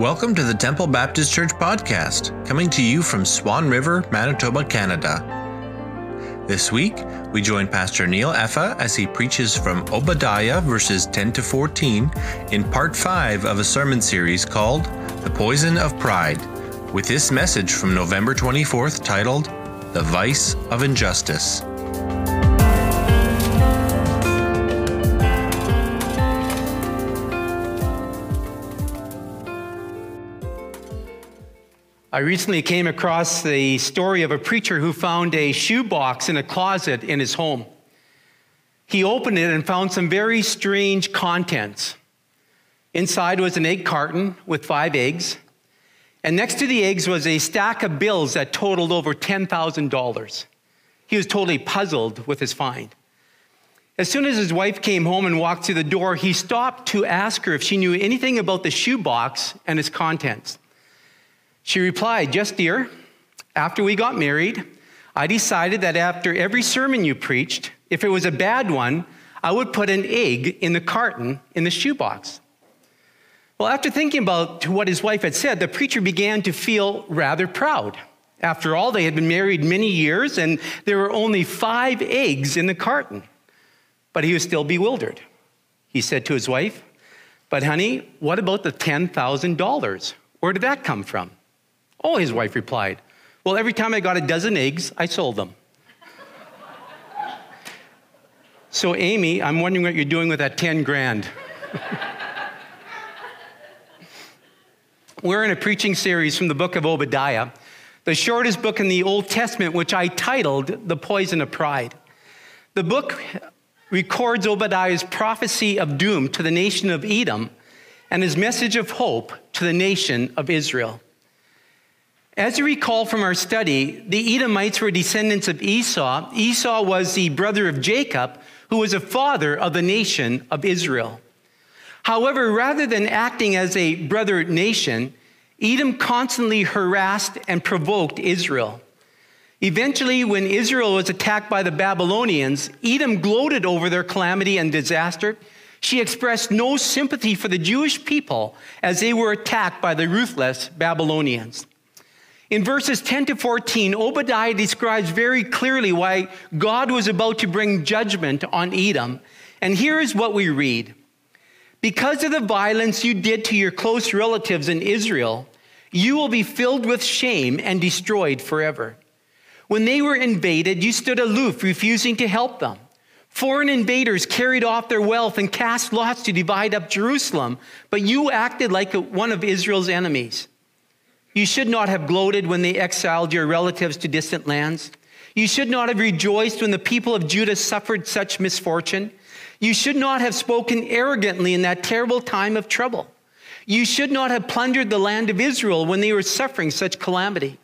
Welcome to the Temple Baptist Church podcast, coming to you from Swan River, Manitoba, Canada. This week, we join Pastor Neil Effa as he preaches from Obadiah verses 10 to 14 in part 5 of a sermon series called The Poison of Pride, with this message from November 24th titled The Vice of Injustice. I recently came across the story of a preacher who found a shoebox in a closet in his home. He opened it and found some very strange contents. Inside was an egg carton with five eggs, and next to the eggs was a stack of bills that totaled over $10,000. He was totally puzzled with his find. As soon as his wife came home and walked through the door, he stopped to ask her if she knew anything about the shoebox and its contents. She replied, Just dear, after we got married, I decided that after every sermon you preached, if it was a bad one, I would put an egg in the carton in the shoebox. Well, after thinking about what his wife had said, the preacher began to feel rather proud. After all, they had been married many years and there were only five eggs in the carton. But he was still bewildered. He said to his wife, But honey, what about the $10,000? Where did that come from? Oh, his wife replied, Well, every time I got a dozen eggs, I sold them. so, Amy, I'm wondering what you're doing with that 10 grand. We're in a preaching series from the book of Obadiah, the shortest book in the Old Testament, which I titled The Poison of Pride. The book records Obadiah's prophecy of doom to the nation of Edom and his message of hope to the nation of Israel. As you recall from our study, the Edomites were descendants of Esau. Esau was the brother of Jacob, who was a father of the nation of Israel. However, rather than acting as a brother nation, Edom constantly harassed and provoked Israel. Eventually, when Israel was attacked by the Babylonians, Edom gloated over their calamity and disaster. She expressed no sympathy for the Jewish people as they were attacked by the ruthless Babylonians. In verses 10 to 14, Obadiah describes very clearly why God was about to bring judgment on Edom. And here is what we read Because of the violence you did to your close relatives in Israel, you will be filled with shame and destroyed forever. When they were invaded, you stood aloof, refusing to help them. Foreign invaders carried off their wealth and cast lots to divide up Jerusalem, but you acted like one of Israel's enemies. You should not have gloated when they exiled your relatives to distant lands. You should not have rejoiced when the people of Judah suffered such misfortune. You should not have spoken arrogantly in that terrible time of trouble. You should not have plundered the land of Israel when they were suffering such calamity.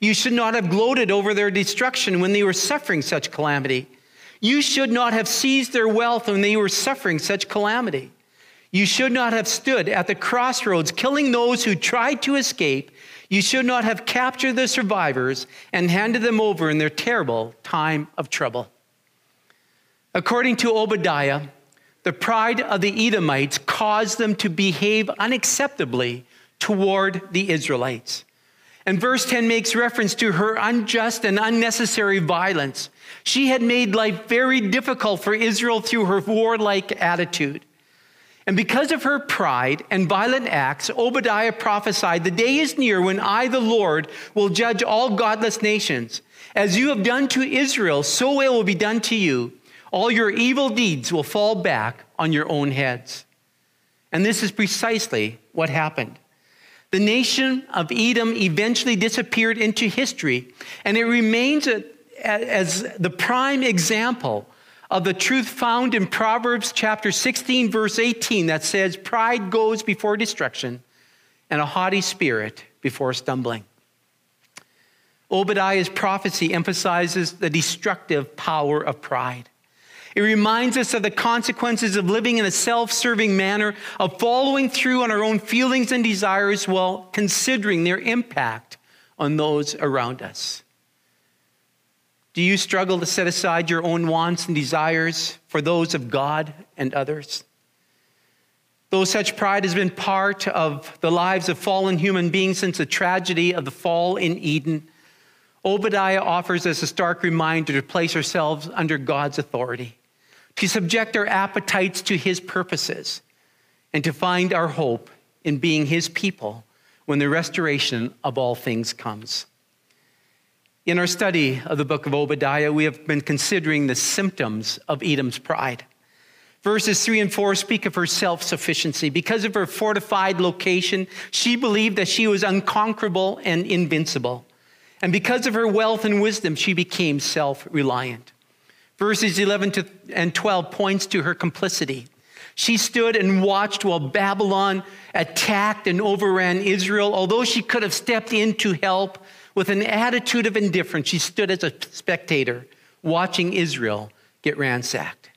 You should not have gloated over their destruction when they were suffering such calamity. You should not have seized their wealth when they were suffering such calamity. You should not have stood at the crossroads killing those who tried to escape you should not have captured the survivors and handed them over in their terrible time of trouble. According to Obadiah, the pride of the Edomites caused them to behave unacceptably toward the Israelites. And verse 10 makes reference to her unjust and unnecessary violence. She had made life very difficult for Israel through her warlike attitude. And because of her pride and violent acts, Obadiah prophesied, The day is near when I, the Lord, will judge all godless nations. As you have done to Israel, so it will be done to you. All your evil deeds will fall back on your own heads. And this is precisely what happened. The nation of Edom eventually disappeared into history, and it remains as the prime example of the truth found in Proverbs chapter 16, verse 18, that says, Pride goes before destruction, and a haughty spirit before stumbling. Obadiah's prophecy emphasizes the destructive power of pride. It reminds us of the consequences of living in a self serving manner, of following through on our own feelings and desires while considering their impact on those around us. Do you struggle to set aside your own wants and desires for those of God and others? Though such pride has been part of the lives of fallen human beings since the tragedy of the fall in Eden, Obadiah offers us a stark reminder to place ourselves under God's authority, to subject our appetites to his purposes, and to find our hope in being his people when the restoration of all things comes. In our study of the book of Obadiah, we have been considering the symptoms of Edom's pride. Verses 3 and 4 speak of her self sufficiency. Because of her fortified location, she believed that she was unconquerable and invincible. And because of her wealth and wisdom, she became self reliant. Verses 11 to, and 12 points to her complicity. She stood and watched while Babylon attacked and overran Israel. Although she could have stepped in to help with an attitude of indifference, she stood as a spectator watching Israel get ransacked.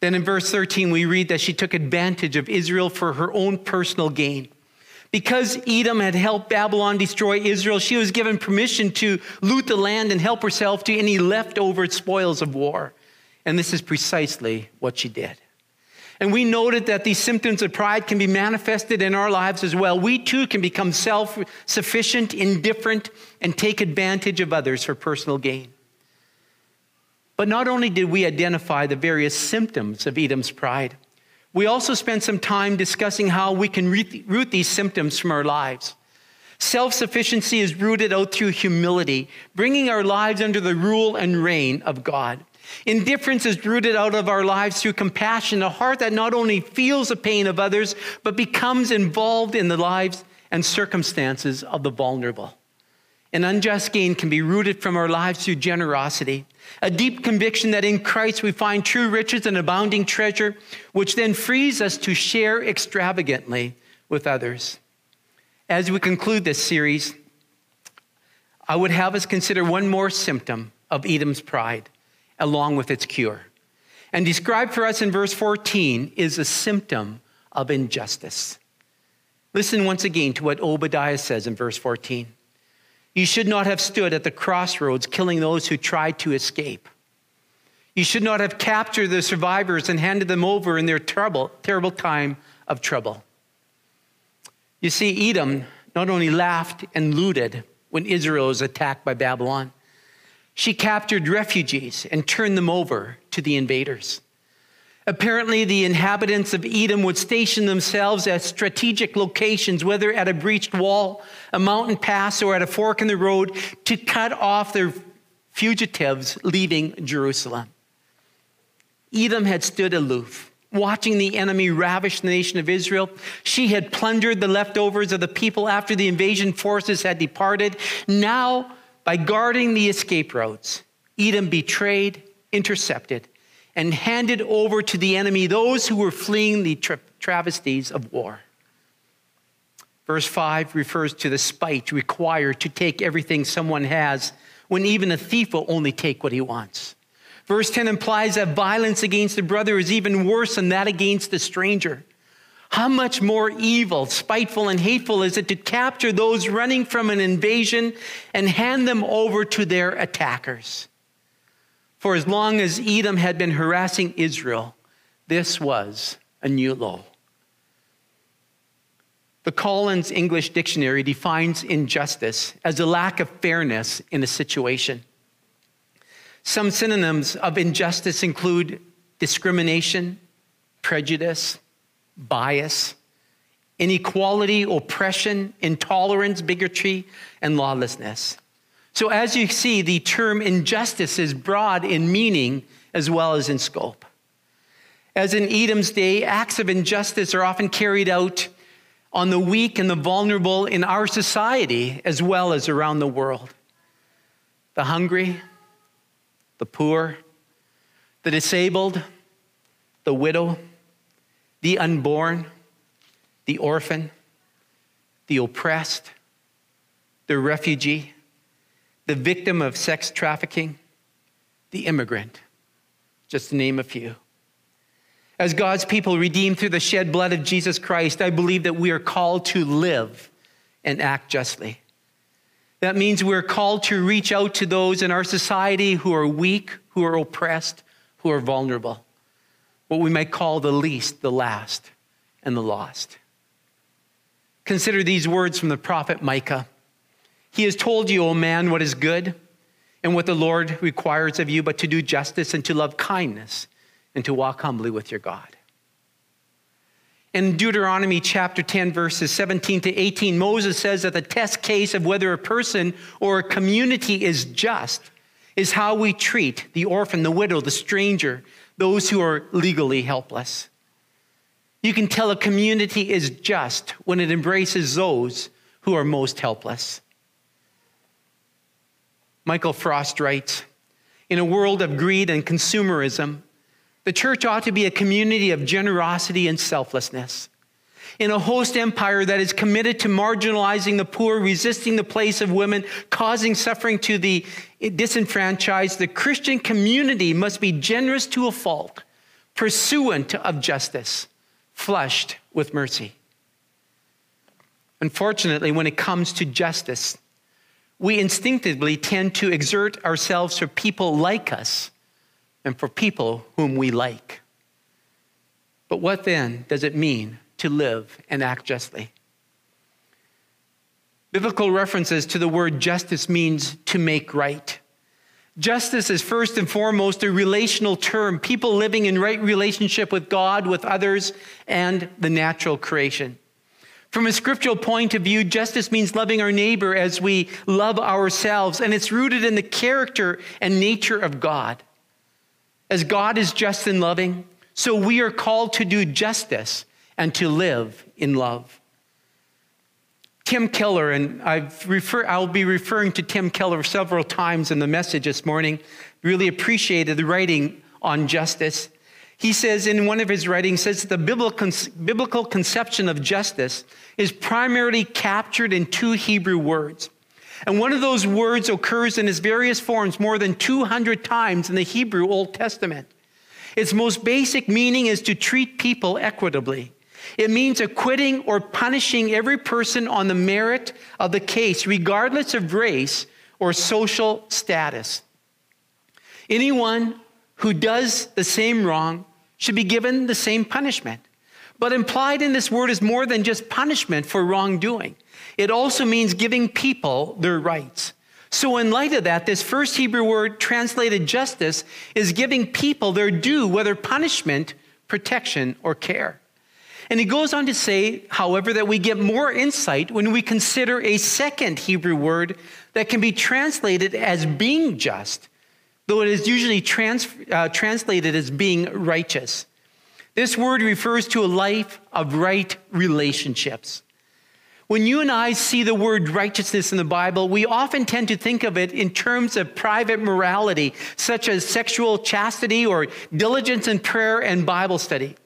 Then in verse 13, we read that she took advantage of Israel for her own personal gain. Because Edom had helped Babylon destroy Israel, she was given permission to loot the land and help herself to any leftover spoils of war. And this is precisely what she did. And we noted that these symptoms of pride can be manifested in our lives as well. We too can become self sufficient, indifferent, and take advantage of others for personal gain. But not only did we identify the various symptoms of Edom's pride, we also spent some time discussing how we can root these symptoms from our lives. Self sufficiency is rooted out through humility, bringing our lives under the rule and reign of God. Indifference is rooted out of our lives through compassion, a heart that not only feels the pain of others, but becomes involved in the lives and circumstances of the vulnerable. An unjust gain can be rooted from our lives through generosity, a deep conviction that in Christ we find true riches and abounding treasure, which then frees us to share extravagantly with others. As we conclude this series, I would have us consider one more symptom of Edom's pride, along with its cure. And described for us in verse 14 is a symptom of injustice. Listen once again to what Obadiah says in verse 14. You should not have stood at the crossroads killing those who tried to escape. You should not have captured the survivors and handed them over in their trouble, terrible time of trouble. You see, Edom not only laughed and looted when Israel was attacked by Babylon, she captured refugees and turned them over to the invaders. Apparently, the inhabitants of Edom would station themselves at strategic locations, whether at a breached wall, a mountain pass, or at a fork in the road, to cut off their fugitives leaving Jerusalem. Edom had stood aloof, watching the enemy ravish the nation of Israel. She had plundered the leftovers of the people after the invasion forces had departed. Now, by guarding the escape routes, Edom betrayed, intercepted, and handed over to the enemy those who were fleeing the tra- travesties of war. Verse 5 refers to the spite required to take everything someone has when even a thief will only take what he wants. Verse 10 implies that violence against a brother is even worse than that against a stranger. How much more evil, spiteful, and hateful is it to capture those running from an invasion and hand them over to their attackers? For as long as Edom had been harassing Israel, this was a new low. The Collins English Dictionary defines injustice as a lack of fairness in a situation. Some synonyms of injustice include discrimination, prejudice, bias, inequality, oppression, intolerance, bigotry, and lawlessness. So, as you see, the term injustice is broad in meaning as well as in scope. As in Edom's day, acts of injustice are often carried out on the weak and the vulnerable in our society as well as around the world. The hungry, the poor, the disabled, the widow, the unborn, the orphan, the oppressed, the refugee the victim of sex trafficking, the immigrant, just to name a few. As God's people redeemed through the shed blood of Jesus Christ, I believe that we are called to live and act justly. That means we're called to reach out to those in our society who are weak, who are oppressed, who are vulnerable. What we might call the least, the last, and the lost. Consider these words from the prophet Micah. He has told you, O man, what is good and what the Lord requires of you, but to do justice and to love kindness and to walk humbly with your God. In Deuteronomy chapter 10, verses 17 to 18, Moses says that the test case of whether a person or a community is just is how we treat the orphan, the widow, the stranger, those who are legally helpless. You can tell a community is just when it embraces those who are most helpless. Michael Frost writes In a world of greed and consumerism, the church ought to be a community of generosity and selflessness. In a host empire that is committed to marginalizing the poor, resisting the place of women, causing suffering to the disenfranchised, the Christian community must be generous to a fault, pursuant of justice, flushed with mercy. Unfortunately, when it comes to justice, we instinctively tend to exert ourselves for people like us and for people whom we like. But what then does it mean to live and act justly? Biblical references to the word justice means to make right. Justice is first and foremost a relational term, people living in right relationship with God, with others, and the natural creation. From a scriptural point of view, justice means loving our neighbor as we love ourselves, and it's rooted in the character and nature of God. As God is just and loving, so we are called to do justice and to live in love. Tim Keller, and I've refer, I'll be referring to Tim Keller several times in the message this morning, really appreciated the writing on justice. He says in one of his writings, says the biblical, biblical conception of justice is primarily captured in two Hebrew words. And one of those words occurs in its various forms more than 200 times in the Hebrew Old Testament. Its most basic meaning is to treat people equitably. It means acquitting or punishing every person on the merit of the case, regardless of race or social status. Anyone who does the same wrong should be given the same punishment. But implied in this word is more than just punishment for wrongdoing. It also means giving people their rights. So, in light of that, this first Hebrew word translated justice is giving people their due, whether punishment, protection, or care. And he goes on to say, however, that we get more insight when we consider a second Hebrew word that can be translated as being just, though it is usually trans, uh, translated as being righteous. This word refers to a life of right relationships. When you and I see the word righteousness in the Bible, we often tend to think of it in terms of private morality, such as sexual chastity or diligence in prayer and Bible study.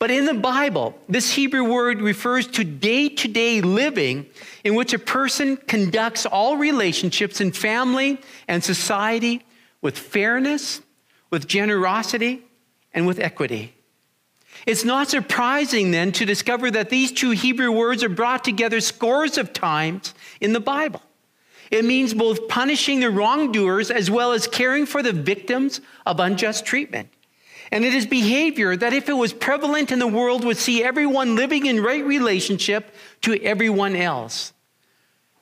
But in the Bible, this Hebrew word refers to day to day living in which a person conducts all relationships in family and society with fairness, with generosity, and with equity. It's not surprising then to discover that these two Hebrew words are brought together scores of times in the Bible. It means both punishing the wrongdoers as well as caring for the victims of unjust treatment. And it is behavior that, if it was prevalent in the world, would see everyone living in right relationship to everyone else.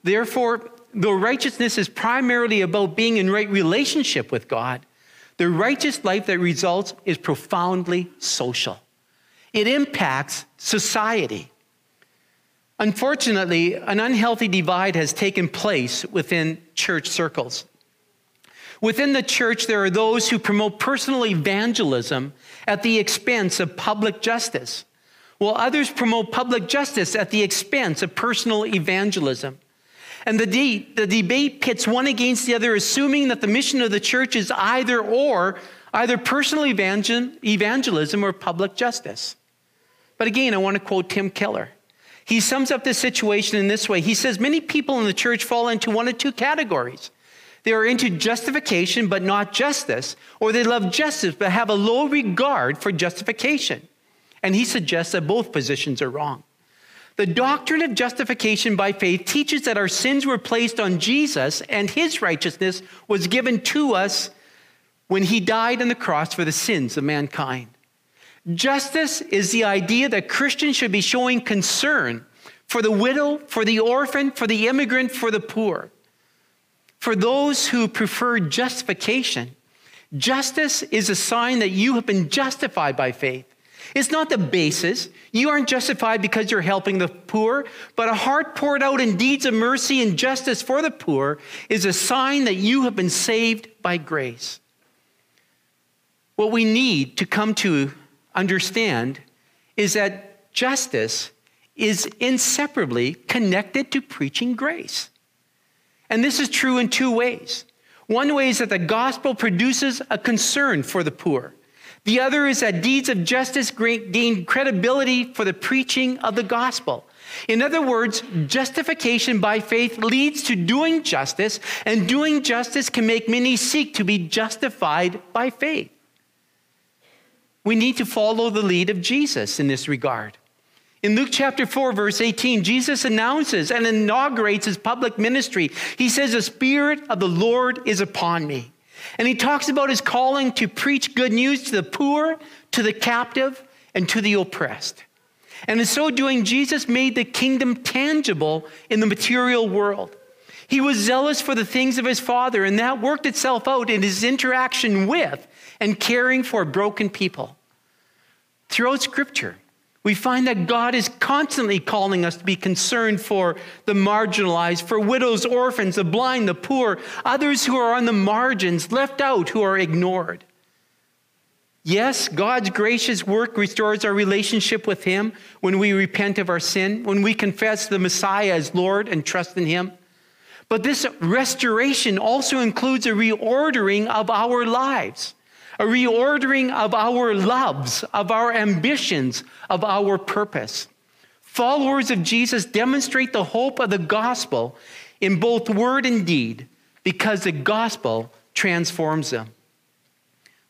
Therefore, though righteousness is primarily about being in right relationship with God, the righteous life that results is profoundly social it impacts society. Unfortunately, an unhealthy divide has taken place within church circles. Within the church, there are those who promote personal evangelism at the expense of public justice, while others promote public justice at the expense of personal evangelism. And the, de- the debate pits one against the other, assuming that the mission of the church is either or, either personal evangel- evangelism or public justice. But again, I want to quote Tim Keller. He sums up this situation in this way. He says, Many people in the church fall into one of two categories. They are into justification but not justice, or they love justice but have a low regard for justification. And he suggests that both positions are wrong. The doctrine of justification by faith teaches that our sins were placed on Jesus and his righteousness was given to us when he died on the cross for the sins of mankind. Justice is the idea that Christians should be showing concern for the widow, for the orphan, for the immigrant, for the poor. For those who prefer justification, justice is a sign that you have been justified by faith. It's not the basis. You aren't justified because you're helping the poor, but a heart poured out in deeds of mercy and justice for the poor is a sign that you have been saved by grace. What we need to come to understand is that justice is inseparably connected to preaching grace. And this is true in two ways. One way is that the gospel produces a concern for the poor. The other is that deeds of justice gain credibility for the preaching of the gospel. In other words, justification by faith leads to doing justice, and doing justice can make many seek to be justified by faith. We need to follow the lead of Jesus in this regard. In Luke chapter 4, verse 18, Jesus announces and inaugurates his public ministry. He says, The Spirit of the Lord is upon me. And he talks about his calling to preach good news to the poor, to the captive, and to the oppressed. And in so doing, Jesus made the kingdom tangible in the material world. He was zealous for the things of his Father, and that worked itself out in his interaction with and caring for broken people. Throughout Scripture, we find that God is constantly calling us to be concerned for the marginalized, for widows, orphans, the blind, the poor, others who are on the margins, left out, who are ignored. Yes, God's gracious work restores our relationship with Him when we repent of our sin, when we confess the Messiah as Lord and trust in Him. But this restoration also includes a reordering of our lives a reordering of our loves, of our ambitions, of our purpose. Followers of Jesus demonstrate the hope of the gospel in both word and deed because the gospel transforms them.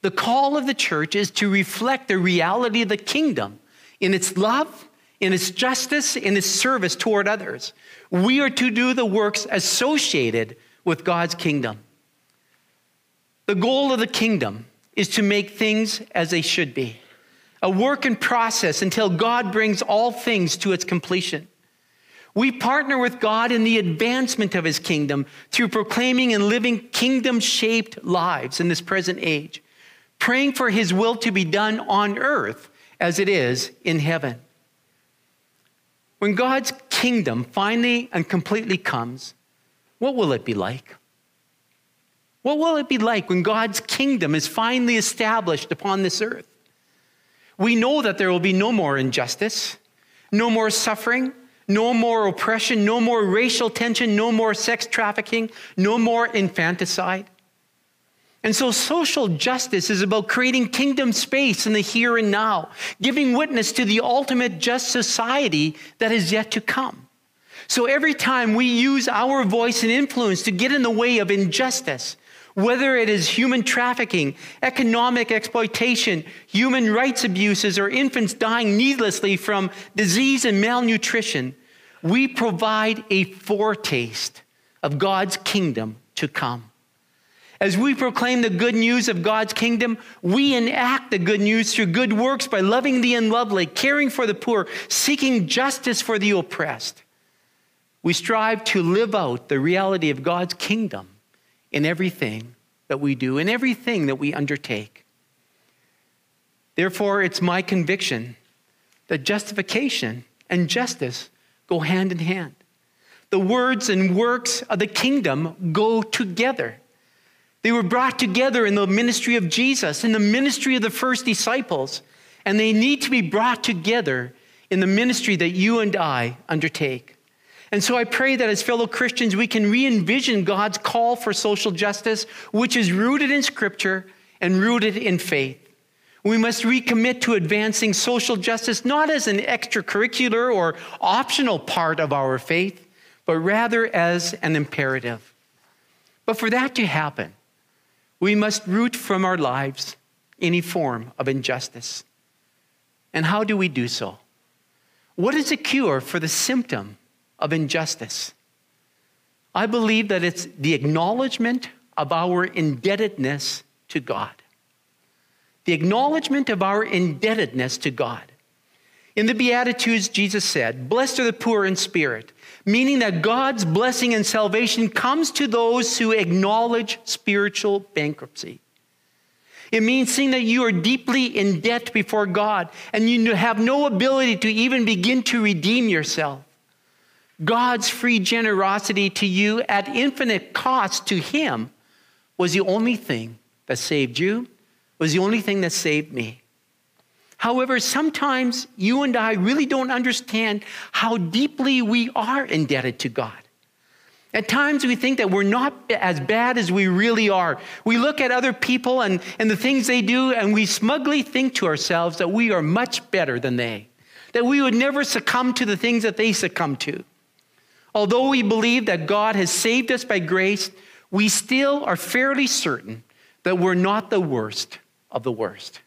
The call of the church is to reflect the reality of the kingdom in its love, in its justice, in its service toward others. We are to do the works associated with God's kingdom. The goal of the kingdom is to make things as they should be, a work in process until God brings all things to its completion. We partner with God in the advancement of his kingdom through proclaiming and living kingdom shaped lives in this present age, praying for his will to be done on earth as it is in heaven. When God's kingdom finally and completely comes, what will it be like? What will it be like when God's kingdom is finally established upon this earth? We know that there will be no more injustice, no more suffering, no more oppression, no more racial tension, no more sex trafficking, no more infanticide. And so, social justice is about creating kingdom space in the here and now, giving witness to the ultimate just society that is yet to come. So, every time we use our voice and influence to get in the way of injustice, whether it is human trafficking, economic exploitation, human rights abuses, or infants dying needlessly from disease and malnutrition, we provide a foretaste of God's kingdom to come. As we proclaim the good news of God's kingdom, we enact the good news through good works by loving the unlovely, caring for the poor, seeking justice for the oppressed. We strive to live out the reality of God's kingdom in everything that we do, in everything that we undertake. Therefore, it's my conviction that justification and justice go hand in hand. The words and works of the kingdom go together. They were brought together in the ministry of Jesus, in the ministry of the first disciples, and they need to be brought together in the ministry that you and I undertake. And so I pray that as fellow Christians, we can re envision God's call for social justice, which is rooted in Scripture and rooted in faith. We must recommit to advancing social justice not as an extracurricular or optional part of our faith, but rather as an imperative. But for that to happen, we must root from our lives any form of injustice. And how do we do so? What is the cure for the symptom of injustice. I believe that it's the acknowledgement of our indebtedness to God. the acknowledgement of our indebtedness to God. In the Beatitudes, Jesus said, Blessed are the poor in spirit, meaning that God's blessing and salvation comes to those who acknowledge spiritual bankruptcy. It means seeing that you are deeply in debt before God and you have no ability to even begin to redeem yourself. God's free generosity to you at infinite cost to Him was the only thing that saved you, was the only thing that saved me. However, sometimes you and I really don't understand how deeply we are indebted to God. At times we think that we're not as bad as we really are. We look at other people and, and the things they do, and we smugly think to ourselves that we are much better than they, that we would never succumb to the things that they succumb to. Although we believe that God has saved us by grace, we still are fairly certain that we're not the worst of the worst.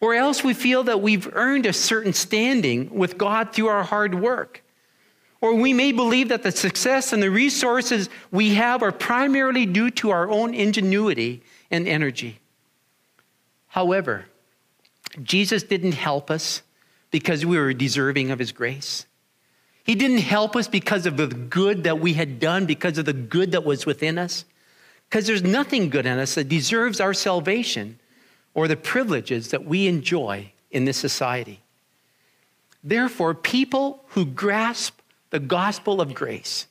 Or else we feel that we've earned a certain standing with God through our hard work. Or we may believe that the success and the resources we have are primarily due to our own ingenuity and energy. However, Jesus didn't help us because we were deserving of his grace. He didn't help us because of the good that we had done, because of the good that was within us. Because there's nothing good in us that deserves our salvation or the privileges that we enjoy in this society. Therefore, people who grasp the gospel of grace,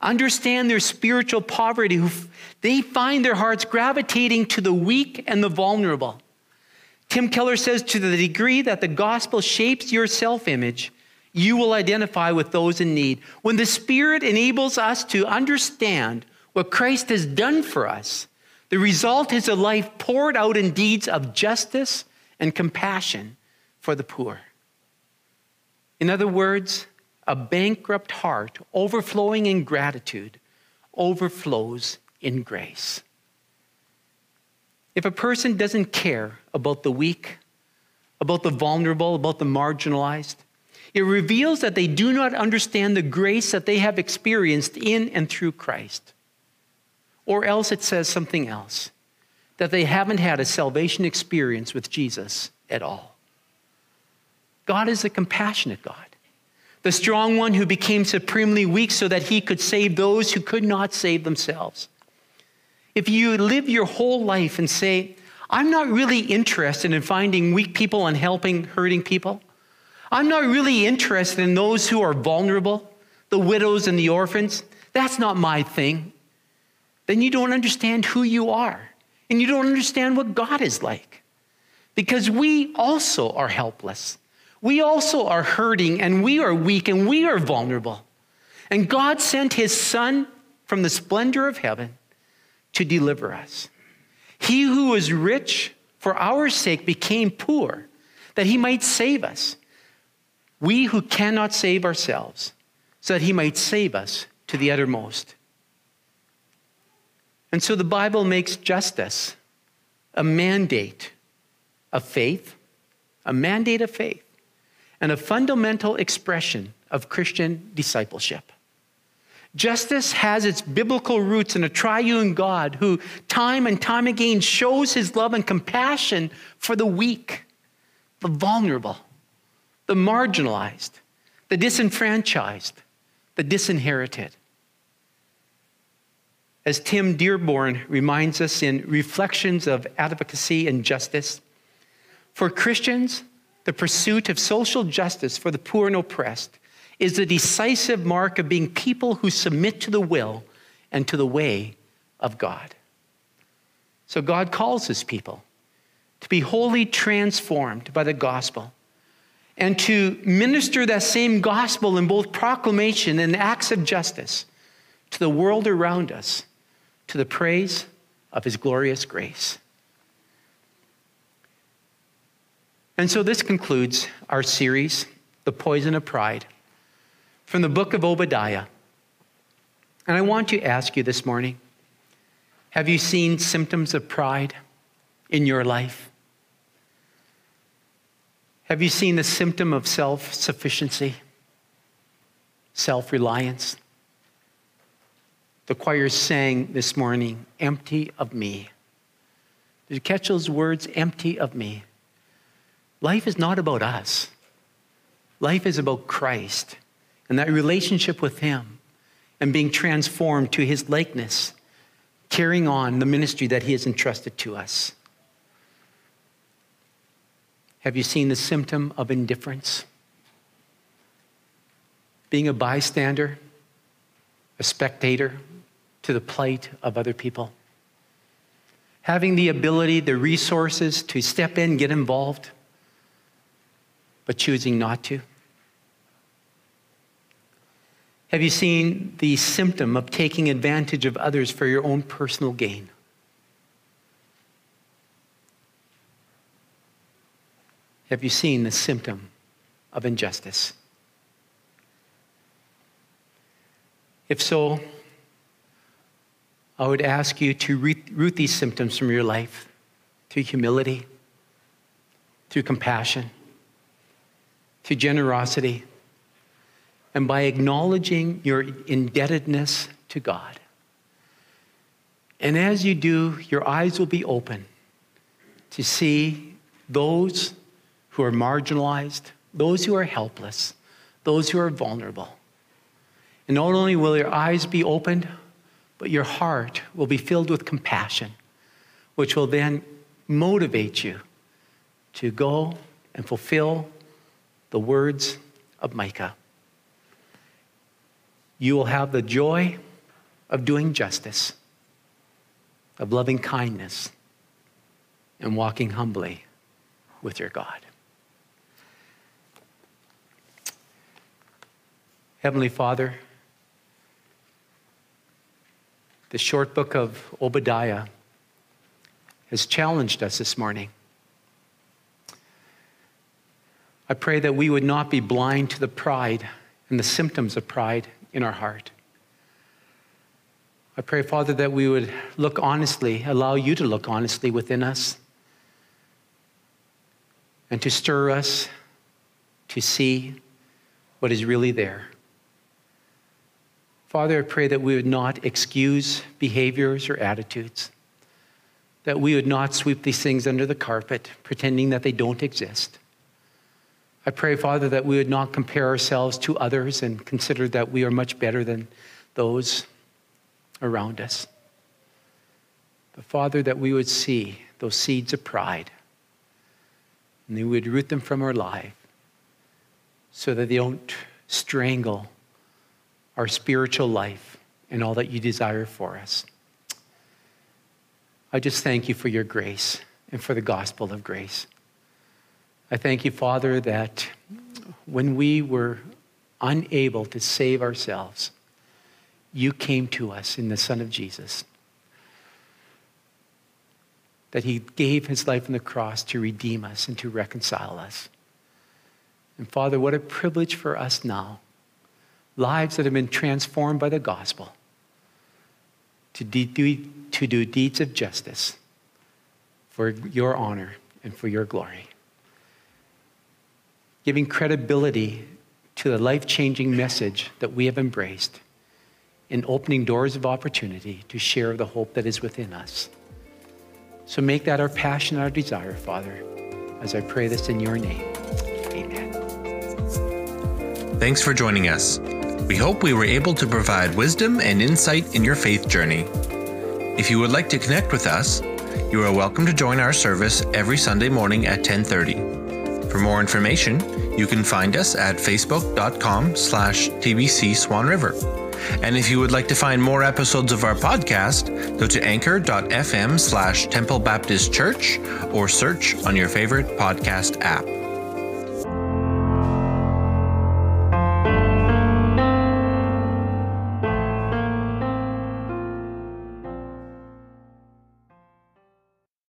understand their spiritual poverty, they find their hearts gravitating to the weak and the vulnerable. Tim Keller says to the degree that the gospel shapes your self image, you will identify with those in need. When the Spirit enables us to understand what Christ has done for us, the result is a life poured out in deeds of justice and compassion for the poor. In other words, a bankrupt heart overflowing in gratitude overflows in grace. If a person doesn't care about the weak, about the vulnerable, about the marginalized, it reveals that they do not understand the grace that they have experienced in and through Christ. Or else it says something else that they haven't had a salvation experience with Jesus at all. God is a compassionate God the strong one who became supremely weak so that he could save those who could not save themselves. If you live your whole life and say, I'm not really interested in finding weak people and helping hurting people, I'm not really interested in those who are vulnerable, the widows and the orphans, that's not my thing, then you don't understand who you are and you don't understand what God is like. Because we also are helpless. We also are hurting and we are weak and we are vulnerable. And God sent his Son from the splendor of heaven to deliver us. He who was rich for our sake became poor, that he might save us. We who cannot save ourselves, so that he might save us to the uttermost. And so the Bible makes justice a mandate of faith, a mandate of faith and a fundamental expression of Christian discipleship. Justice has its biblical roots in a triune God who, time and time again, shows his love and compassion for the weak, the vulnerable, the marginalized, the disenfranchised, the disinherited. As Tim Dearborn reminds us in Reflections of Advocacy and Justice, for Christians, the pursuit of social justice for the poor and oppressed is the decisive mark of being people who submit to the will and to the way of God. So God calls his people to be wholly transformed by the gospel and to minister that same gospel in both proclamation and acts of justice to the world around us to the praise of his glorious grace. And so this concludes our series, The Poison of Pride, from the book of Obadiah. And I want to ask you this morning have you seen symptoms of pride in your life? Have you seen the symptom of self sufficiency, self reliance? The choir sang this morning, Empty of Me. Did you catch those words, empty of me? Life is not about us. Life is about Christ and that relationship with Him and being transformed to His likeness, carrying on the ministry that He has entrusted to us. Have you seen the symptom of indifference? Being a bystander, a spectator to the plight of other people. Having the ability, the resources to step in, get involved, but choosing not to. Have you seen the symptom of taking advantage of others for your own personal gain? Have you seen the symptom of injustice? If so, I would ask you to root these symptoms from your life through humility, through compassion, through generosity, and by acknowledging your indebtedness to God. And as you do, your eyes will be open to see those who are marginalized, those who are helpless, those who are vulnerable. And not only will your eyes be opened, but your heart will be filled with compassion, which will then motivate you to go and fulfill the words of Micah. You will have the joy of doing justice, of loving kindness, and walking humbly with your God. Heavenly Father, the short book of Obadiah has challenged us this morning. I pray that we would not be blind to the pride and the symptoms of pride in our heart. I pray, Father, that we would look honestly, allow you to look honestly within us and to stir us to see what is really there. Father, I pray that we would not excuse behaviors or attitudes, that we would not sweep these things under the carpet, pretending that they don't exist. I pray, Father, that we would not compare ourselves to others and consider that we are much better than those around us. But, Father, that we would see those seeds of pride and we would root them from our life so that they don't strangle our spiritual life and all that you desire for us. I just thank you for your grace and for the gospel of grace. I thank you, Father, that when we were unable to save ourselves, you came to us in the Son of Jesus. That he gave his life on the cross to redeem us and to reconcile us. And Father, what a privilege for us now lives that have been transformed by the gospel to, do, to do deeds of justice for your honor and for your glory. Giving credibility to the life changing message that we have embraced and opening doors of opportunity to share the hope that is within us. So make that our passion, our desire, Father, as I pray this in your name. Amen. Thanks for joining us. We hope we were able to provide wisdom and insight in your faith journey. If you would like to connect with us, you are welcome to join our service every Sunday morning at 10:30. For more information, you can find us at facebook.com slash tbc swan river. And if you would like to find more episodes of our podcast, go to anchor.fm slash temple baptist church or search on your favorite podcast app.